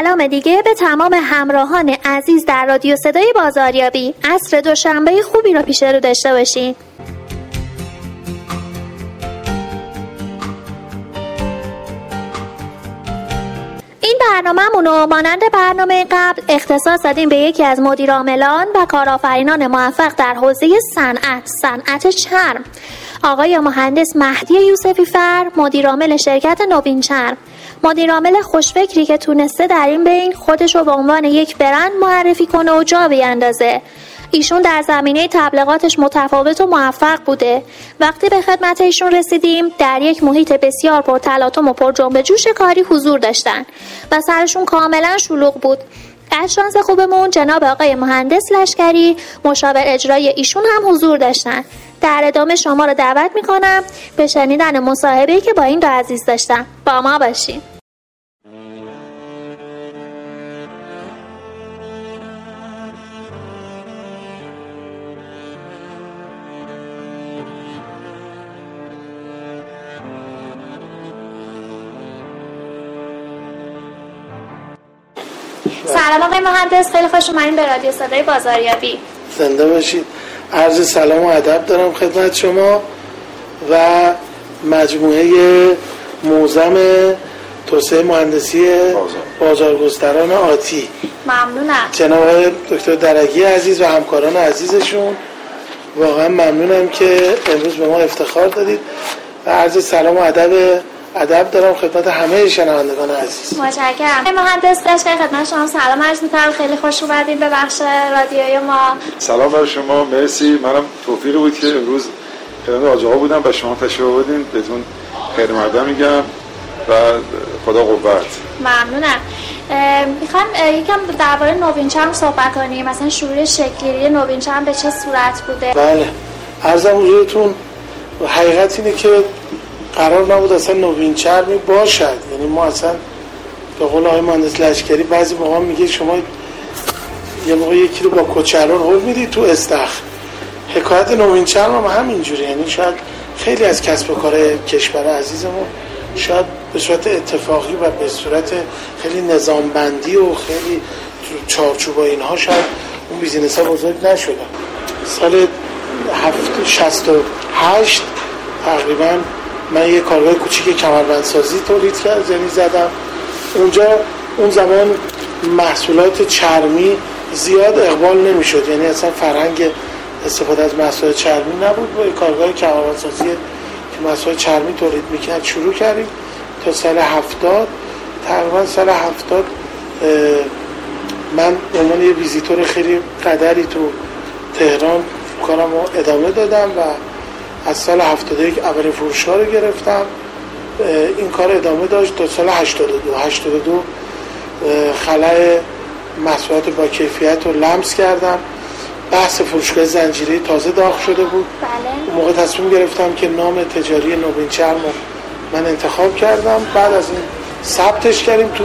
سلام دیگه به تمام همراهان عزیز در رادیو صدای بازاریابی. عصر دوشنبه خوبی رو پیش رو داشته باشین. این برنامه رو مانند برنامه قبل اختصاص دادیم به یکی از مدیرعاملان و کارآفرینان موفق در حوزه صنعت صنعت چرم. آقای مهندس مهدی یوسفی فر مدیرعامل شرکت نوین چرم. مدیرعامل خوشفکری که تونسته در این بین خودش رو به عنوان یک برند معرفی کنه و جا بیندازه ایشون در زمینه تبلیغاتش متفاوت و موفق بوده. وقتی به خدمت ایشون رسیدیم در یک محیط بسیار پر تلاطم و پر جنب جوش کاری حضور داشتن و سرشون کاملا شلوغ بود. از شانس خوبمون جناب آقای مهندس لشکری مشاور اجرای ایشون هم حضور داشتن. در ادامه شما رو دعوت می‌کنم به شنیدن مصاحبه که با این دو عزیز داشتم با ما باشیم سلام آقای مهندس خیلی خوش اومدین به رادیو صدای بازاریابی. زنده باشید. عرض سلام و ادب دارم خدمت شما و مجموعه موزم توسعه مهندسی بازارگستران آتی. ممنونم. جناب دکتر درگی عزیز و همکاران عزیزشون. واقعا ممنونم که امروز به ما افتخار دادید. و عرض سلام و ادب ادب دارم خدمت همه شنوندگان عزیز. متشکرم. مهندس داشته خدمت شما سلام عرض می‌کنم. خیلی خوش اومدید به بخش رادیوی ما. سلام بر شما. مرسی. منم توفیق بود که امروز خدمت آجاها بودم و شما تشریف بودین بدون خیر مردم میگم و خدا قوت. ممنونم. می‌خوام یکم درباره نوین چرم صحبت کنیم. مثلا شروع شکلی نوین چرم به چه صورت بوده؟ بله. عرضم حضورتون حقیقت اینه که قرار نبود اصلا نوین چرمی باشد. یعنی ما اصلا به قول آقای مهندس لشکری بعضی موقع میگه شما یه موقع یکی رو با کچلون هول میدی تو استخ حکایت نوین چرم هم همینجوری یعنی شاید خیلی از کسب و کار کشور عزیزمون شاید به صورت اتفاقی و به صورت خیلی نظامبندی و خیلی چارچوب اینها شاید اون بیزینس ها بزرگ نشدن سال هفت شست و هشت تقریبا من یه کارگاه کوچیک کمربندسازی تولید کرد یعنی زدم. اونجا اون زمان محصولات چرمی زیاد اقبال نمی‌شد یعنی اصلا فرهنگ استفاده از محصولات چرمی نبود. با کارگاه کمربندسازی که محصولات چرمی تولید می‌کرد شروع کردیم تا سال هفتاد. تقریبا سال هفتاد من به عنوان یه ویزیتور خیلی قدری تو تهران کارم رو ادامه دادم و از سال 71 اول فروشگاه رو گرفتم. این کار ادامه داشت تا سال 82 82 خلای محصولات با کیفیت رو لمس کردم. بحث فروشگاه زنجیره تازه داغ شده بود. بله. موقع تصمیم گرفتم که نام تجاری نوبین چرم من انتخاب کردم. بعد از این ثبتش کردیم تو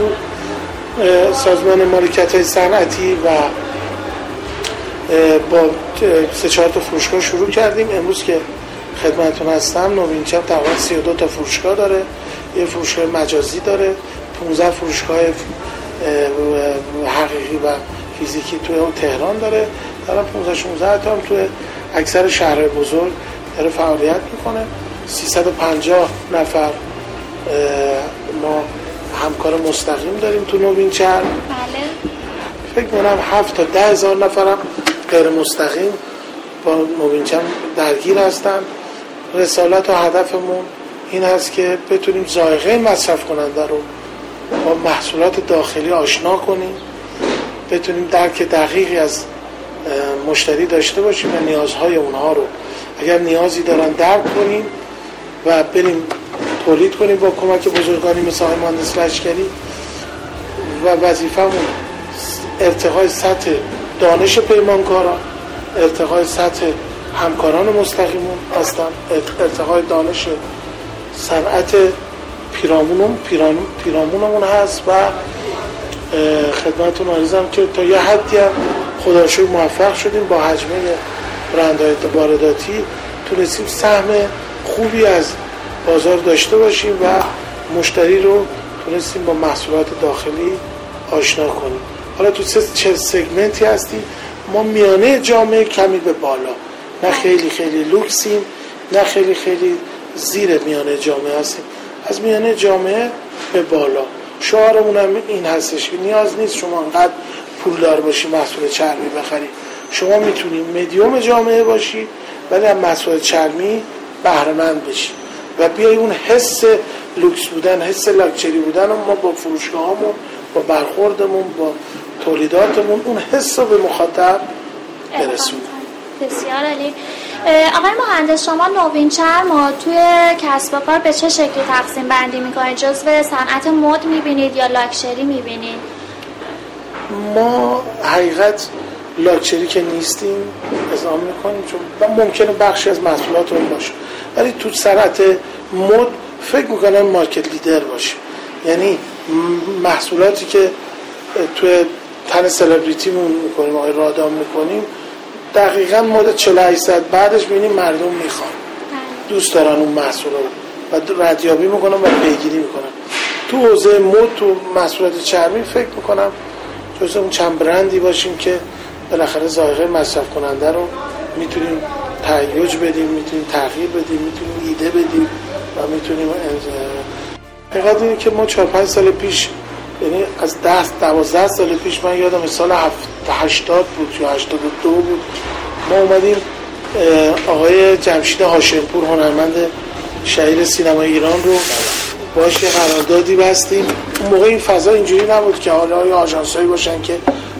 سازمان مالکیت های صنعتی و با سه چهار تا فروشگاه شروع کردیم. امروز که خدمتون هستم. نوین چپ تقریبا 32 تا فروشگاه داره. یه فروشگاه مجازی داره. 15 فروشگاه حقیقی و فیزیکی توی اون تهران داره. در 15 16 تا هم توی اکثر شهرهای بزرگ داره فعالیت می‌کنه. 350 نفر ما همکار مستقیم داریم تو نوین چرم بله. فکر کنم 7 تا 10 هزار نفرم غیر مستقیم با نوین چرم درگیر هستن. رسالت و هدفمون این هست که بتونیم زائقه مصرف کننده رو با محصولات داخلی آشنا کنیم. بتونیم درک دقیقی از مشتری داشته باشیم و نیازهای اونها رو اگر نیازی دارن درک کنیم و بریم تولید کنیم با کمک بزرگانی مثل مهندس لشکری و وظیفمون ارتقای سطح دانش پیمانکاران ارتقای سطح همکاران مستقیمون هستن ارتقای دانش صنعت پیرامونم پیرامونمون هست و خدمتون آریزم که تا یه حدی هم خدا موفق شدیم با حجمه برندهای وارداتی. تونستیم سهم خوبی از بازار داشته باشیم و مشتری رو تونستیم با محصولات داخلی آشنا کنیم. حالا تو چه سگمنتی هستیم ما میانه جامعه کمی به بالا. نه خیلی خیلی لوکسیم نه خیلی خیلی زیر میانه جامعه هستیم. از میانه جامعه به بالا. شعارمون هم این هستش که نیاز نیست شما انقدر پولدار باشی محصول چرمی بخری. شما می‌تونی مدیوم جامعه باشی ولی از محصول چرمی بهرمند بشی. و بیای اون حس لوکس بودن حس لاکچری بودن ما با فروشگاهامون با برخوردمون با تولیداتمون اون حس رو به مخاطب برسونیم. بسیار عالی. آقای مهندس شما نوین چرم و توی کسب و کار به چه شکلی تقسیم بندی می‌کنید؟ جزو صنعت مد می‌بینید یا لاکچری می‌بینید؟ ما حقیقت لاکچری که نیستیم ازام می‌کنیم چون ممکنه بخشی از محصولات رو باشه. ولی تو صنعت مد فکر می‌کنم مارکت لیدر باشه. یعنی محصولاتی که توی تن سلبریتیمون می‌کنیم آقای رادام می‌کنیم دقیقا مد 48 بعدش ببینیم مردم می‌خوان. دوست دارن اون محصول رو و ردیابی می‌کنم و پیگیری می‌کنم تو حوزه مد تو محصولات چرمی فکر می‌کنم جز اون چند برندی باشیم که بالاخره ظاهر مصرف کننده رو می‌تونیم تهیج بدیم می‌تونیم تغییر بدیم می‌تونیم ایده بدیم و می‌تونیم حقیقت اینه که ما 4 5 سال پیش یعنی از 10 12 سال پیش من یادم سال 80 بود یا 82 بود. ما اومدیم آقای جمشید هاشمپور هنرمند شهیر سینما ایران رو باش قراردادی بستیم. اون موقع این فضا اینجوری نبود که حالا آژانسایی باشن که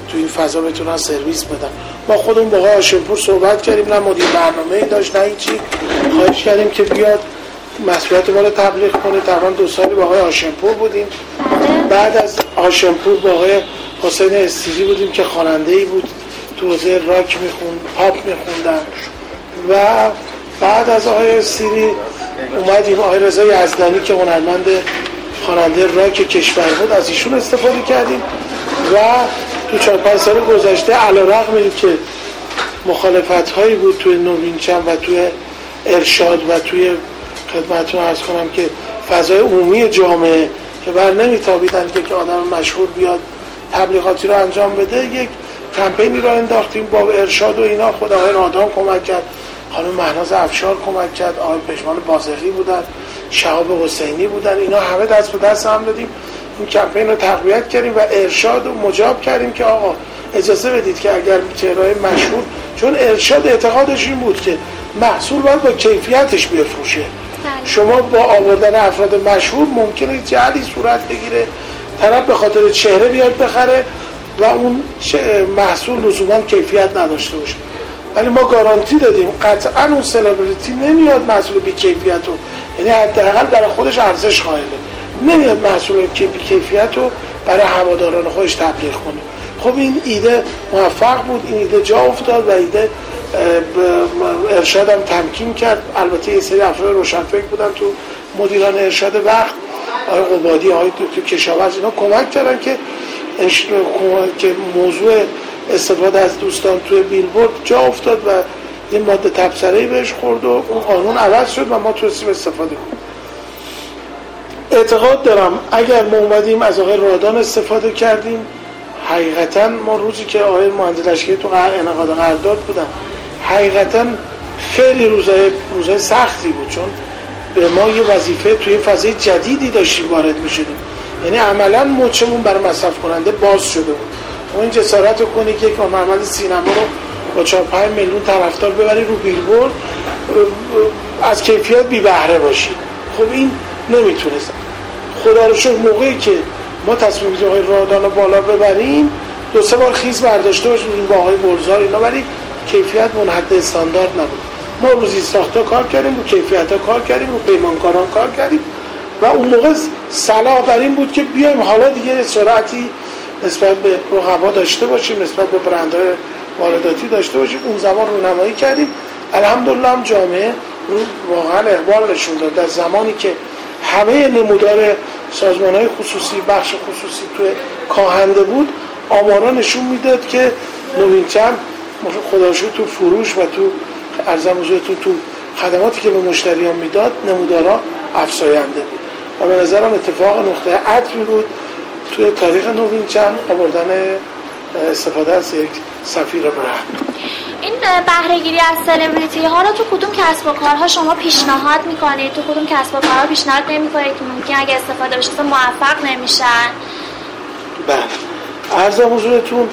تو این فضا بتونن سرویس بدن. ما خودمون با آقای هاشمپور صحبت کردیم نه مدیر برنامه داشت نه هیچی. خواهش کردیم که بیاد. مسئولیت ما رو تبلیغ کنه تقریبا دو سالی با آقای هاشمپور بودیم. بعد از هاشمپور با آقای حسین استیری بودیم که خواننده ای بود. تو حوزه راک می‌خوند پاپ میخوندن. و بعد از آقای استیری اومدیم. آقای رضا یزدانی که هنرمند خواننده راک کشور بود از ایشون استفاده کردیم. و تو چهار پنج سال گذشته علا رقم که مخالفت هایی بود توی نوینچم و توی ارشاد و توی خدمتتون ارز کنم که فضای عمومی جامعه که بر نمیتابیدن که آدم مشهور بیاد تبلیغاتی رو انجام بده یک کمپینی رو انداختیم با ارشاد و اینا خود آقای رادان کمک کرد خانم مهناز افشار کمک کرد آقای پشمان بازقی بودن شهاب حسینی بودن اینا همه دست به دست هم دادیم این کمپین رو تقویت کردیم و ارشاد و مجاب کردیم که آقا اجازه بدید که اگر چهرهای مشهور چون ارشاد اعتقادش این بود که محصول باید با کیفیتش بفروشه. شما با آوردن افراد مشهور ممکنه جعلی صورت بگیره. طرف به خاطر چهره بیاد بخره و اون محصول لزوما کیفیت نداشته باشه. ولی ما گارانتی دادیم. قطعا اون سلبریتی نمیاد محصول بی کیفیت رو. یعنی حداقل برای خودش ارزش قائله. نمیاد محصول که بی کیفیت رو برای هواداران خودش تبلیغ کنه. خب این ایده موفق بود. این ایده جا افتاد و ایده ارشادم تمکین کرد. البته یه سری افراد روشنفکر بودن تو مدیران ارشاد وقت. آقای قبادی آقای تو کشاورز اینا کمک کردن که که موضوع استفاده از دوستان توی بیلبورد جا افتاد و یه ماده تبصره بهش خورد و اون قانون عوض شد و ما تونستیم استفاده کنیم. اعتقاد دارم اگر ما اومدیم از آقای رادان استفاده کردیم حقیقتا ما روزی که آقای مهندس لشکری تو انعقاد قرارداد بودن حقیقتا خیلی روزای روزای سختی بود چون به ما یه وظیفه توی فضای جدیدی داشتیم وارد می‌شدیم. یعنی عملا مچمون برای مصرف کننده باز شده بود. ما این جسارت رو کنی که یک سینما رو با 4 5 میلیون طرفدار ببری رو بیلبورد از کیفیت بی بهره باشی. خب این نمی‌تونست خدا رو شکر موقعی که ما تصمیم گرفتیم آقای رادان رو بالا ببریم. دو سه بار خیز برداشته باشیم با آقای برزار اینا ولی کیفیت منحد استاندارد نبود. ما روزی ساختا کار کردیم رو کیفیت ها کار کردیم رو پیمانکاران کار کردیم و اون موقع صلاح بر این بود که بیایم حالا دیگه سرعتی نسبت به رقبا داشته باشیم نسبت به برندهای وارداتی داشته باشیم. اون زمان رو نمایی کردیم. الحمدلله هم جامعه رو واقعا اقبال نشون داد. در زمانی که همه نمودار سازمان های خصوصی بخش خصوصی توی کاهنده بود آمارا نشون می‌داد که نوینچم خداشو تو فروش و تو ارزم تو تو خدماتی که به مشتریان می‌داد نمودارا افزاینده بود. و به نظرم اتفاق نقطه عطفی بود توی تاریخ نوین چند آوردن استفاده از یک سفیر برند این بهرهگیری از سلبریتی ها رو تو کدوم کسب و کارها شما پیشنهاد می‌کنید؟ تو کدوم کسب و کارها پیشنهاد نمی‌کنید که ممکن اگه استفاده بشه موفق نمیشن؟ بله. ارزم حضورتون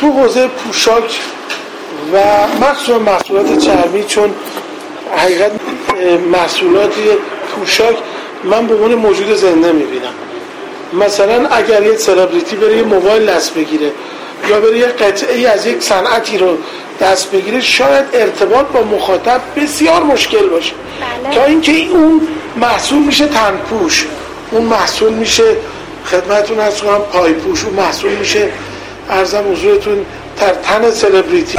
تو حوزه پوشاک و مخصوصا محصولات چرمی چون حقیقت محصولات پوشاک من به عنوان موجود زنده می‌بینم. مثلا اگر یه سلبریتی بره یه موبایل دست بگیره یا بره یه قطعه از یک صنعتی رو دست بگیره شاید ارتباط با مخاطب بسیار مشکل باشه بله. تا اینکه اون محصول میشه تنپوش اون محصول میشه خدمتون از کنم پایپوش اون محصول میشه ارزم حضورتون تر تن سلبریتی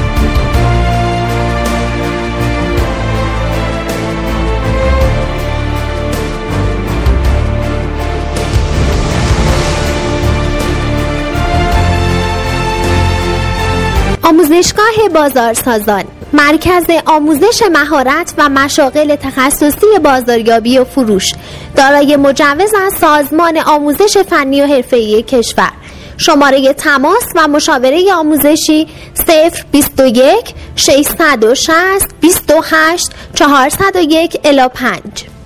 آموزشگاه بازارسازان مرکز آموزش مهارت و مشاغل تخصصی بازاریابی و فروش دارای مجوز از سازمان آموزش فنی و حرفه‌ای کشور. شماره تماس و مشاوره آموزشی 021 660 28 401 الی 5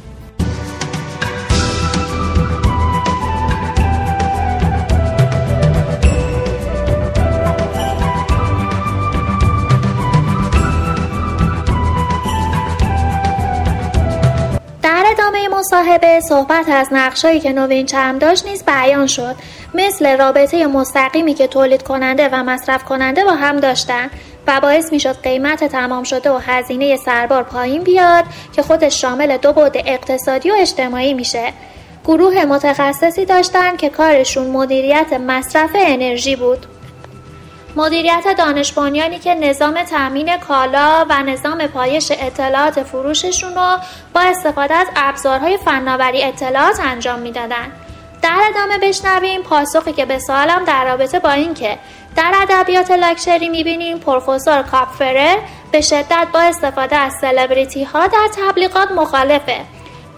مصاحبه صحبت از نقشایی که نوین چرم داشت نیز بیان شد. مثل رابطه مستقیمی که تولید کننده و مصرف کننده با هم داشتن و باعث می شد قیمت تمام شده و هزینه سربار پایین بیاد که خودش شامل دو بعد اقتصادی و اجتماعی میشه. گروه متخصصی داشتن که کارشون مدیریت مصرف انرژی بود. مدیریت دانش که نظام تامین کالا و نظام پایش اطلاعات فروششون رو با استفاده از ابزارهای فناوری اطلاعات انجام می‌دادن. در ادامه بشنویم پاسخی که به سوالم در رابطه با اینکه در ادبیات لاکچری می‌بینیم پروفسور کاپفرر به شدت با استفاده از سلبریتی ها در تبلیغات مخالفه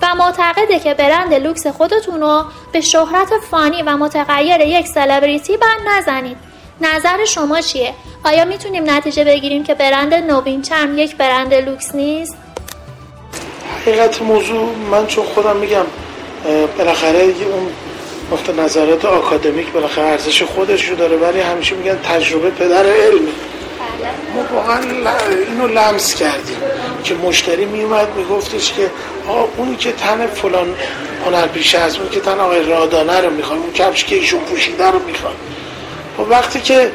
و معتقده که برند لوکس خودتون رو به شهرت فانی و متغیر یک سلبریتی بند نزنید نظر شما چیه؟ آیا می‌تونیم نتیجه بگیریم که برند نوین چرم یک برند لوکس نیست؟ حقیقت موضوع من چون خودم میگم بالاخره اون نقطه نظرات آکادمیک بالاخره ارزش خودش رو داره ولی همیشه میگن تجربه پدر بله. ما واقعا اینو لمس کردیم که مشتری میومد میگفتش که آه اونی که تن فلان هنر پیش از اون که تن آقای رادانه رو می‌خواد اون کفش که ایشون پوشیده رو می‌خواد و خب وقتی که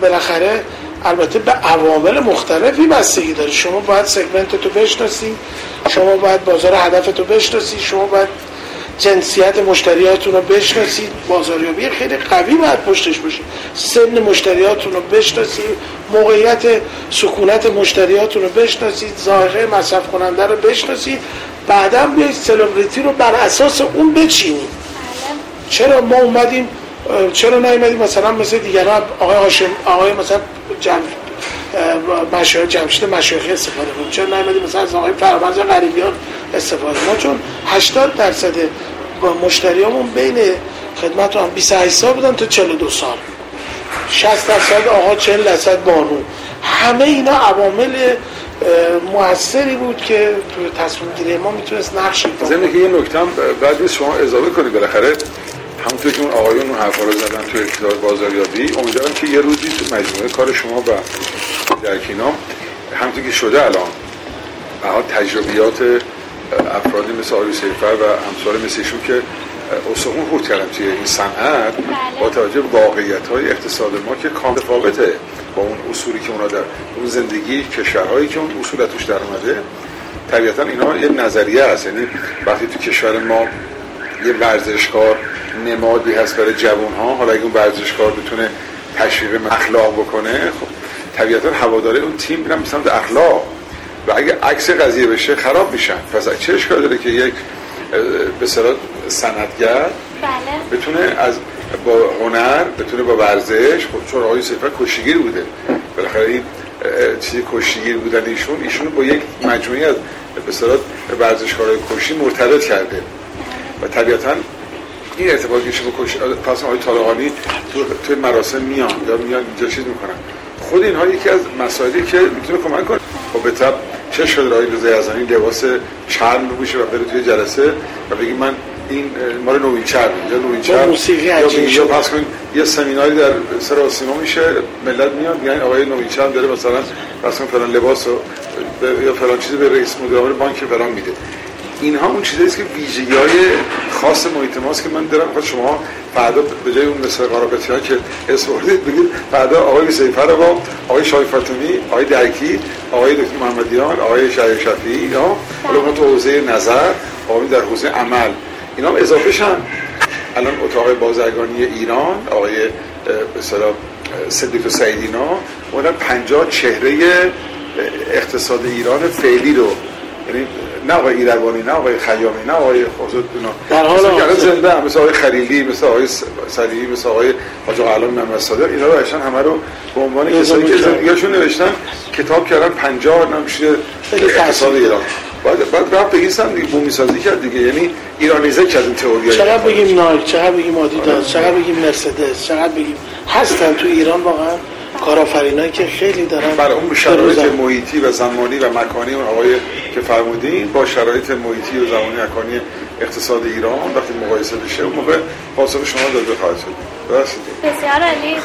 بالاخره البته به عوامل مختلفی بستگی داره. شما باید سگمنت تو بشناسی شما باید بازار هدف تو بشناسی شما باید جنسیت مشتریاتون رو بشناسید بازاریابی خیلی قوی باید پشتش باشه. سن مشتریاتون رو بشناسید موقعیت سکونت مشتریاتون رو بشناسید ظاهره مصرف کننده رو بشناسید بعدا بیایید سلبریتی رو بر اساس اون بچینید بله. چرا ما اومدیم چرا نیومدیم مثلا مثل دیگران آقای هاشم آقای مثلا جمع مشایخ جمشید مشایخی استفاده کنیم. چرا نیومدیم مثلا از آقای فرامرز غریبیان استفاده ما چون 80 درصد مشتریامون بین خدمت هم 28 سال بودن تا 42 سال. 60 درصد آقا 40 درصد بانو. همه اینا عوامل موثری بود که تو تصمیم گیری ما می‌تونست نقش ایفا که یه نکته هم بعد شما اضافه کنید بالاخره. همونطور که اون آقایون اون حرفا رو زدن تو اقتدار بازاریابی امیدوارم که یه روزی تو مجموعه کار شما و در کینام همونطور که شده الان حال تجربیات افرادی مثل آقای سیفر و امثال مثل ایشون که اصلا خود کردن توی این صنعت با. توجه واقعیت های اقتصاد ما که کامل فاقته با اون اصولی که اونا در اون زندگی کشورهایی که اون اصول توش در اومده طبیعتا اینا یه نظریه هست یعنی وقتی تو کشور ما یه ورزشکار نمادی هست برای جوان ها حالا اگه اون ورزشکار بتونه تشویق اخلاق بکنه خب طبیعتا هواداره اون تیم میرن سمت اخلاق. و اگه عکس قضیه بشه خراب میشن. پس چه اشکال داره که یک به صلاح سندگر بله. بتونه از با هنر بتونه با ورزش خب چون آقای سفر کشیگیر بوده. بالاخره این چیزی کشیگیر بودن ایشون ایشون با یک مجموعی از به صلاح ورزشکارای کشی مرتبط کرده. و طبیعتا این ارتباط که شما کش پس آقای طالقانی تو توی مراسم میان یا میان اینجا چیز می‌کنن. خود اینها یکی از مسائلی که می‌تونه کمک کنه. خب به طب چه شد رای رضا یزدانی لباس چرم بپوشه و بره توی جلسه و بگی من این مال نوین چرم یا نوین چرم موسیقی یا عجیب یا. پس کن یه سمیناری در سر سیما میشه ملت میاد میگن آقای نوین چرم داره مثلا پس فلان لباس به- یا فلان چیزی به رئیس مدیر بانک فلان میده. اینها اون چیزاییست که ویژگی های خاص محیط ماست که من دارم. خود شما فردا به جای اون مثل قرابتی ها که اسم بگید فردا آقای سیفر با آقای شای فاطمی آقای درکی آقای دکتر محمدیان آقای شهر شفیعی اینا حالا تو حوزه نظر آقای در حوزه عمل. اینا هم اضافه شن. الان اتاق بازرگانی ایران آقای اه، صدیق سعیدینا اومدن 50 چهره اقتصاد ایران فعلی رو. یعنی نه آقای ایربانی نه آقای خیامی نه آقای خازد در حال حاضر. زنده هم مثل آقای خلیلی مثل آقای س- صدیقی مثل آقای حاج علام محمد صادق اینا رو نوشتن همه رو به عنوان کسایی که. زندگیشون نوشتن کتاب کردن 50 نمیشه اقتصاد ایران. بعد بعد رفت بگیستن دیگه بومی سازی کرد دیگه. یعنی ایرانیزه کرد این تئوری چقدر بگیم نایک چقدر بگیم آدیداس چقدر بگیم مرسدس چقدر بگیم هستن تو ایران واقعا؟ کارآفرینایی که خیلی دارن برای اون شرایط. محیطی و زمانی و مکانی اون آقای که فرمودین با شرایط محیطی و زمانی و مکانی اقتصاد ایران وقتی مقایسه بشه اون موقع پاسخ شما داده خواهد شد. بسیار عالی.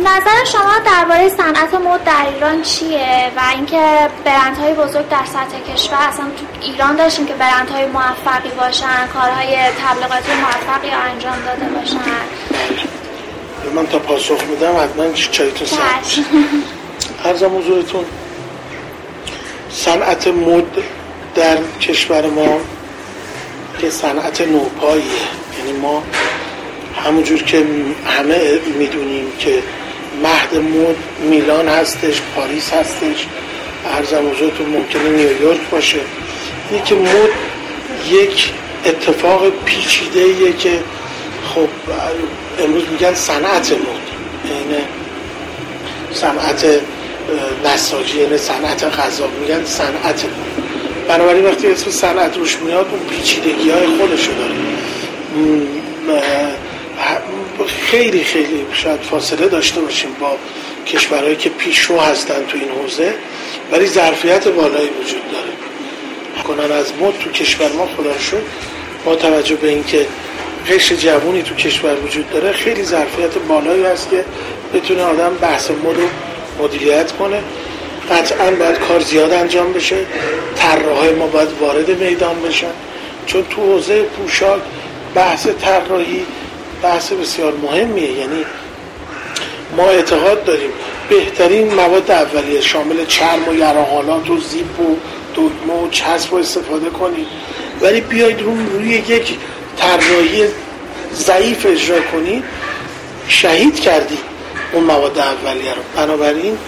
نظر شما درباره صنعت مد در ایران چیه؟ و اینکه برندهای بزرگ در سطح کشور اصلا تو ایران داشتیم که برندهای موفقی باشن کارهای تبلیغاتی موفقی انجام داده باشن. من تا پاسخ میدم حتما چایتون سر. ارزم حضورتون صنعت مد در کشور ما که صنعت نوپاییه. یعنی ما همونجور که همه می‌دونیم که مهد مد میلان هستش پاریس هستش. ارزم حضورتون ممکنه نیویورک باشه. اینه که مد یک اتفاق پیچیده که خب امروز میگن صنعت مد یعنی صنعت نساجی یعنی صنعت غذا. میگن صنعت بنابراین وقتی اسم صنعت روش میاد اون پیچیدگی های خودشو داره. م، اه، خیلی خیلی شاید فاصله داشته باشیم با کشورهایی که پیشرو هستن تو این حوزه ولی ظرفیت بالایی وجود داره. کنن از مد تو کشور ما خدا رو شکر با توجه به اینکه قشر جوونی تو کشور وجود داره خیلی ظرفیت بالایی هست که بتونه آدم بحث مد رو مدیریت کنه. قطعا باید کار زیاد انجام بشه. طراحای ما باید وارد میدان بشن. چون تو حوزه پوشاک بحث طراحی بحث بسیار مهمیه. یعنی ما اعتقاد داریم بهترین مواد اولیه شامل چرم و یراحالات و زیپ و دگمه و چسب رو استفاده کنید ولی بیاید رو روی یک طراحی ضعیف اجرا کنید شهید کردی اون مواد اولیه رو. بنابراین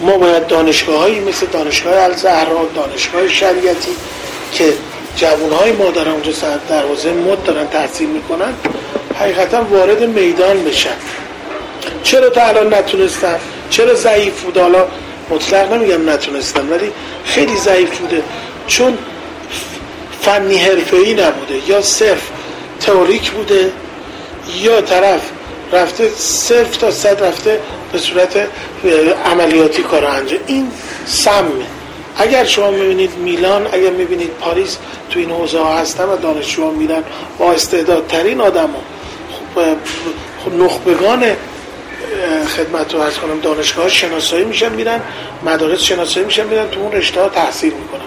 ما باید دانشگاه هایی مثل دانشگاه الزهرا دانشگاه شریعتی که جوان های ما دارن اونجا سر در حوزه مد دارن تحصیل می‌کنن حقیقتا وارد میدان بشن. چرا تا الان نتونستن؟ چرا ضعیف بود؟ حالا مطلق نمیگم نتونستن ولی خیلی ضعیف بوده. چون فنی حرفه‌ای نبوده یا صرف تئوریک بوده یا طرف رفته صرف تا صد رفته به صورت عملیاتی کار انجام. این سمه. اگر شما می‌بینید میلان اگر می‌بینید پاریس تو این حوزه ها هستن و دانشجوها میرن با استعدادترین آدم ها خب اه، خب نخبگان خدمت رو ارز کنم دانشگاه شناسایی میشن میرن مدارس شناسایی میشن میرن تو اون رشته ها تحصیل می‌کنن.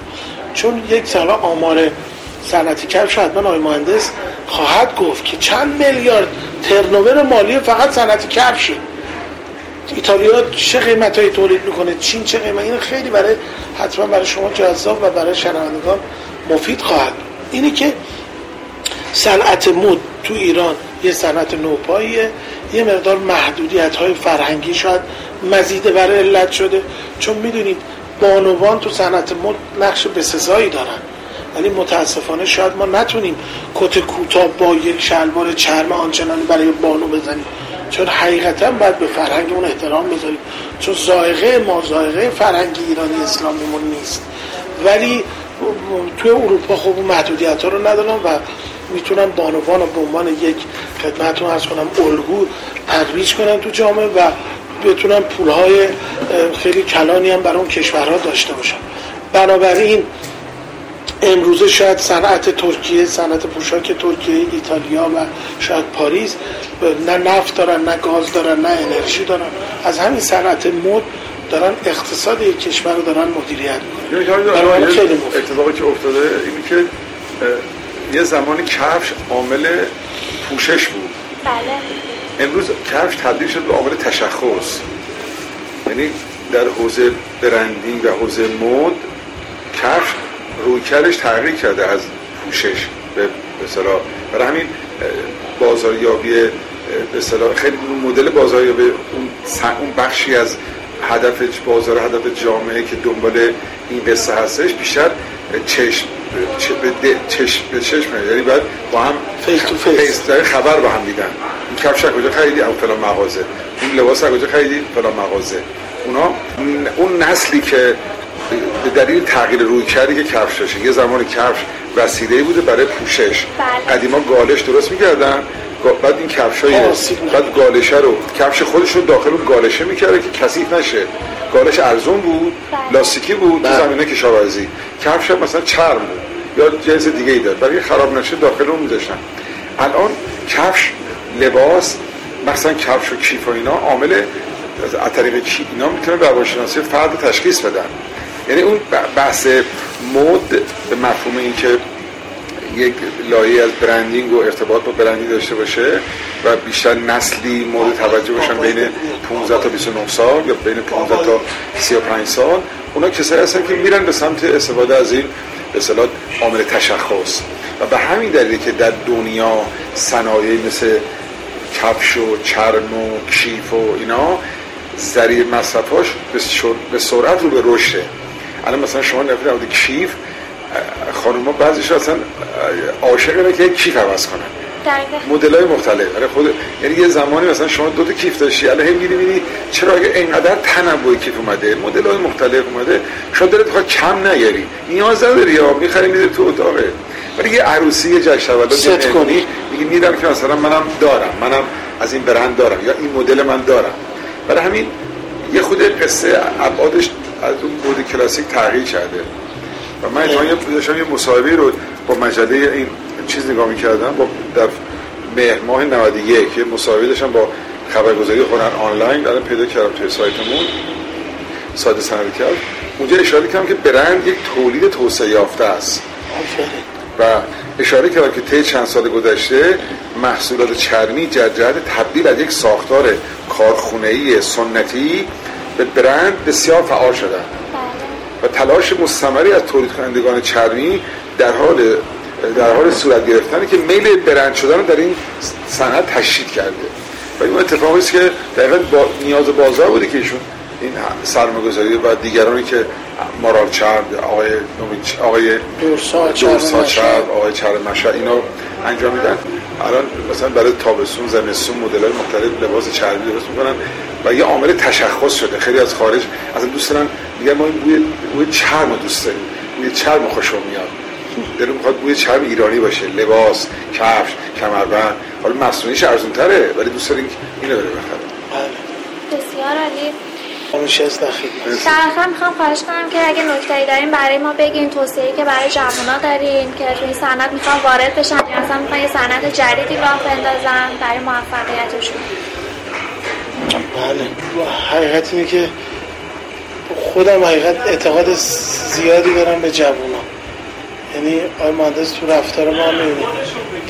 چون یک سال آمار صنعتی کفش حتما آقای مهندس خواهد گفت که چند میلیارد ترنوور مالی فقط صنعتی کفشه ایتالیا چه قیمت هایی تولید می‌کنه چین چه قیمت این خیلی برای حتما برای شما جذاب و برای شنوندگان مفید خواهد. اینی که صنعت مد تو ایران یه صنعت نوپاییه یه مقدار محدودیت های فرهنگی شاید مزیده برای علت شده چون می‌دونید بانوان تو صنعت مد نقش بسزایی دارن. ولی متاسفانه شاید ما نتونیم کت کوتاه با یک شلوار چرم آنچنانی برای بانو بزنیم. چون حقیقتا باید به فرهنگمون احترام بذاریم. چون زائقه ما زائقه فرهنگی ایرانی اسلامیمون نیست. ولی توی اروپا خب اون محدودیت ها رو ندارن و می‌تونن بانوان رو به عنوان یک خدمتتون ارز کنم الگو ترویج کنن تو جامعه و بتونن پولهای خیلی کلانی هم برای اون کشورها داشته باشن بنابراین امروزه شاید صنعت ترکیه صنعت پوشاک ترکیه ایتالیا و شاید پاریس نه نفت دارن نه گاز دارن نه انرژی دارن. از همین صنعت مد دارن اقتصاد یک کشور رو دارن مدیریت می‌کنن. خیلی اتفاقی که افتاده اینی که یه زمانی کفش عامل پوشش بود. بله. امروز کفش تبدیل شد به عامل تشخص. یعنی در حوزه برندینگ و حوزه مد کفش رویکردش تغییر کرده از پوشش به مثلا برای همین بازاریابی به خیلی مدل بازاریابی اون اون بخشی از هدف بازار هدف جامعه که دنبال این قصه هستش بیشتر چشم چشم به چشم. یعنی باید با هم face to face خبر با هم دیدن این کفش کجا خریدی؟ او فلان مغازه. این لباس کجا خریدی؟ فلان مغازه. اونا اون نسلی که به دلیل تغییر رویکردی که کفش داشته یه زمان کفش وسیله بوده برای پوشش. بله. قدیما گالش درست می‌کردن. بعد این کفش های بعد گالشه رو کفش خودش رو داخل اون گالشه می‌کرده که کثیف نشه. گالش ارزون بود بله. لاستیکی بود تو بله. زمینه کشاورزی. کفش مثلا چرم بود. یا جنس دیگه ای داد برای خراب نشه داخل اون میذاشتن. الان کفش لباس مثلا کفش و کیف و اینا عامل از طریق اینا می‌تونه روانشناسی فرد تشخیص بدن. یعنی اون بحث مد به مفهوم این که یک لایه از برندینگ و ارتباط با برندی داشته باشه و بیشتر نسلی مورد توجه باشن بین 15 تا 29 سال یا بین 15 تا 35 سال اونا کسایی هستن که میرن به سمت استفاده از این به اصطلاح عامل تشخص. و به همین دلیلی که در دنیا صنایع مثل کفش و چرم و کیف و اینا ذریع مصرفاش به سرعت رو به رشده الان مثلا شما نفید نمید کیف خانوما بعضیش اصلا عاشق اینه که کیف عوض کنن. مدل های مختلف. یعنی خود یعنی یه زمانی مثلا شما دو تا کیف داشتی الان هم میری می‌بینی چرا اگه اینقدر تنوع کیف اومده؟ مدل های مختلف اومده. شما دلت بخواد کم نیاری نیاز نداری یا می‌خری میده تو اتاقه. ولی یه عروسی یه جشن تولد کنی میگی میرم که مثلا منم دارم منم از این برند دارم یا این مدل من دارم. برای همین یه خود قصه ابعادش از اون بود کلاسیک تغییر کرده. و من اتفاقا یه یه مصاحبه رو با مجله این چیز نگاه می‌کردم با در مهر ماه 91 یه مصاحبه داشتم با خبرگزاری هنر آنلاین الان پیدا کردم توی سایتمون. ساده سند کرد اونجا اشاره کردم که برند یک تولید توسعه یافته است. و اشاره کردم که طی چند سال گذشته محصولات چرمی جهت تبدیل از یک ساختار کارخونه‌ای سنتی به برند بسیار فعال شدن و تلاش مستمری از تولید کنندگان چرمی در حال در حال صورت گرفتنه که میل برند شدن در این صنعت تشدید کرده. و این اتفاقی است که دقیقا با نیاز بازار بوده که ایشون این سرمایه‌گذاری و دیگرانی که مارال چرب آقای آقای دورسا چرب آقای چرب مشا اینا انجام میدن. الان مثلا برای تابستون زمستون مدل های مختلف لباس چربی درست می‌کنن و یه عامل تشخص شده. خیلی از خارج اصلا دوست دارن میگن ما بوی بوی چرم دوست داریم. بوی چرم خوشم میاد. دلم می‌خواد بوی چرم ایرانی باشه. لباس کفش کمربند. حالا مصنوعیش ارزون تره ولی دوست داریم اینو بره بخره. بسیار عالی. همیشه از در آخر می‌خوام خواهش کنم که اگه نکته‌ای دارین برای ما بگین توصیه‌ای که برای جوونا دارین که توی صنعت می‌خوان وارد بشن. یا اصلا می‌خوان یه صنعت جدیدی راه بندازن برای موفقیتشون. بله. حقیقت اینه که خودم حقیقت اعتقاد زیادی دارم به جوونا. یعنی آقای مهندس تو رفتار ما هم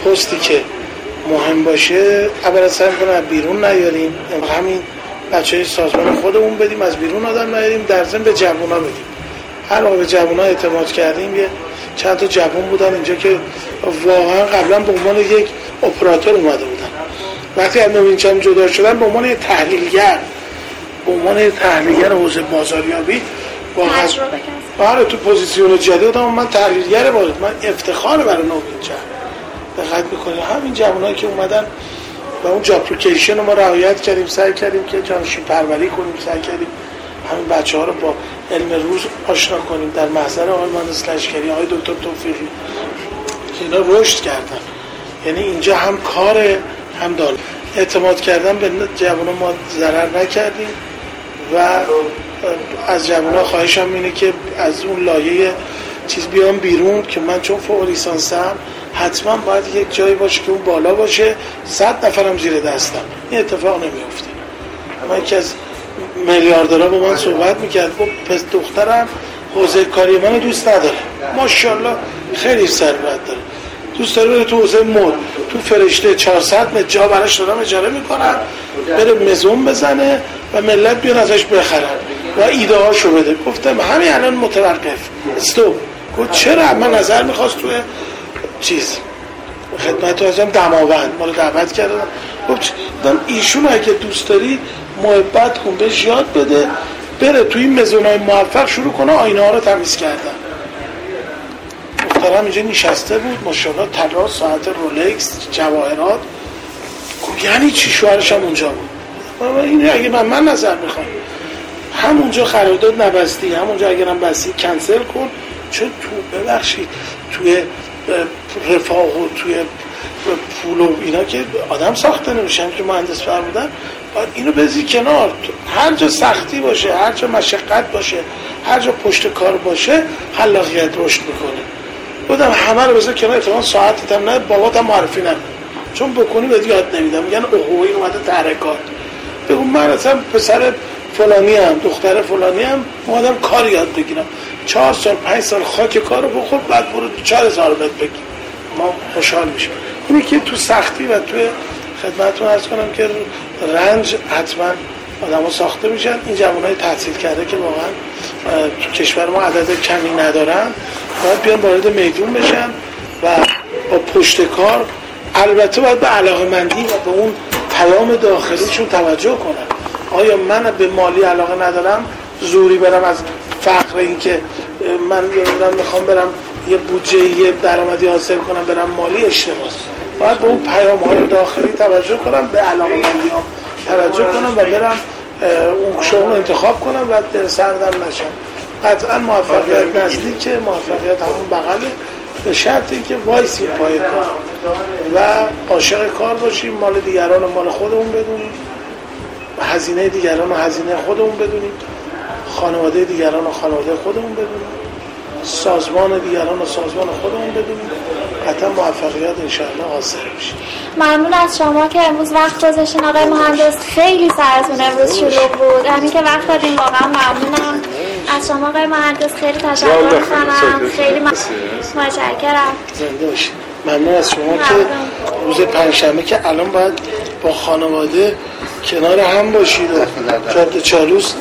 پستی که مهم باشه اول سعی کنه بیرون نیاریم. همین بچه سازمان خودمون بدیم از بیرون آدم نیاریم در ضمن به جوونا بدیم. هر به جوونا اعتماد کردیم یه چند تا جوون بودن اینجا که واقعا قبلا به عنوان یک اپراتور اومده بودن. وقتی از نوینچم جدا شدن به عنوان تحلیلگر به عنوان تحلیلگر حوزه بازاریابی واقعا آره تو پوزیسیون جدید من تحلیلگر بود من افتخار برای نوینچم دقت می‌کنه همین جوانایی که اومدن و اون جاپلیکیشن رو ما رعایت کردیم سعی کردیم که جانشین پروری کنیم سعی کردیم همین بچه ها رو با علم روز آشنا کنیم. در محضر آقای مهندس لشکری آقای دکتر توفیقی که اینا رشد کردن. یعنی اینجا هم کاره هم دار اعتماد کردن به جوان ما ضرر نکردیم و از جوان خواهشم اینه که از اون لایه چیز بیام بیرون که من چون فوق لیسانسم حتما باید یک جایی باشه که اون بالا باشه. صد نفرم زیر دستم. این اتفاق نمیفته من یکی از میلیاردرها با من صحبت می‌کرد. گفت پس دخترم حوزه کاری من دوست نداره. ماشاءالله خیلی ثروت داره. دوست داره تو حوزه مد تو فرشته 400 متر جا براش دارم اجاره می‌کنن. بره مزون بزنه و ملت بیان ازش بخرن و ایده هاشو بده. گفتم همین الان متوقف. استوب. گفت چرا؟ من نظر می‌خواست توی چیز؟ خدمت ازم دماوند. ما رو دعوت کردن گفت ایشون اگه دوست داری محبت کن بهش یاد بده. بره توی این مزونای موفق شروع کنه آینه ها رو تمیز کردن. دخترم اینجا نشسته بود. ماشاءالله طلا ساعت رولکس جواهرات. یعنی چی؟ شوهرش هم اونجا بود. این اگه من من نظر می‌خوام. همونجا قرارداد نبستی. همونجا اگرم بستی کنسل کن. چون تو ببخشید توی رفاه و توی پول و اینا که آدم ساخته نمیشن که مهندس فر بودن باید اینو بزی کنار. هر جا سختی باشه هر جا مشقت باشه هر جا پشت کار باشه خلاقیت رشد می‌کنه. بودم همه رو بذار کنار اتفاقا ساعت هم نه بابات هم معرفی نکن. چون بکنی بهت یاد نمیدم. میگن اوه این اومده تحرکات بگو من اصلا پسر فلانی هم دختر فلانی هم اومدم کار یاد بگیرم. چهار سال پنج سال خاک کارو بخور بعد برو چهار هزار بهت بگی ما خوشحال میشیم. اینه که تو سختی و تو خدمتتون ارز کنم که رنج حتما آدم ساخته میشن. این جوان های تحصیل کرده که واقعا تو کشور ما عدد کمی ندارن. باید بیان وارد میدون بشن و با پشت کار البته باید به علاقه مندی و به اون پیام داخلیشون توجه کنن. آیا من به مالی علاقه ندارم؟ زوری برم از فقر این که من می‌خوام برم یه بودجه یه درآمدی حاصل کنم برم مالی اشتباه باید به اون پیام های داخلی توجه کنم به علاقه مندی توجه کنم و برم اون شغل انتخاب کنم و سردم نشم. قطعا موفقیت نزدیک موفقیت همون بغله. به شرطی که وایسی پای کار. و عاشق کار باشیم مال دیگران و مال خودمون بدونیم. هزینه دیگران و هزینه خودمون بدونیم. خانواده دیگران و خانواده خودمون بدونیم سازمان دیگران و سازمان خودمون بدونیم قطعا موفقیت انشاءالله حاصل میشه ممنون از شما که امروز وقت گذاشتین. آقای مهندس خیلی سرتون امروز شلوغ بود. همین که وقت دادین واقعا ممنونم. از شما آقای مهندس خیلی تشکر می‌کنم. خیلی متشکرم. زنده باشید ممنون از شما که روز پنجشنبه که الان باید با خانواده کنار هم باشید و جاده چالوس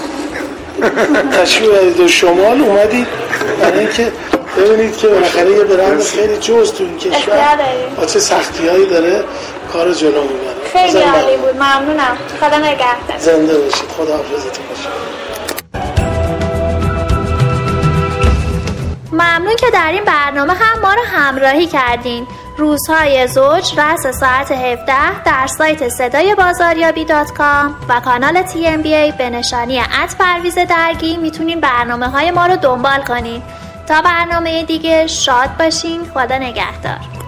تشریف و شمال اومدید برای اینکه ببینید که بالاخره یه برند خیلی جز تو این کشور. با چه سختی هایی داره کار جلو می‌بره. خیلی عالی بود. ممنونم. خدا نگهدار. زنده باشید. خدا حافظتون باشید ممنون که در این برنامه هم ما رو همراهی کردین. روزهای زوج رأس ساعت 17 در سایت صدای بازاریابی dot com و کانال TMBA به نشانی at پرویز درگی می‌تونین برنامه های ما رو دنبال کنین. تا برنامه دیگه شاد باشین. خدا نگهدار.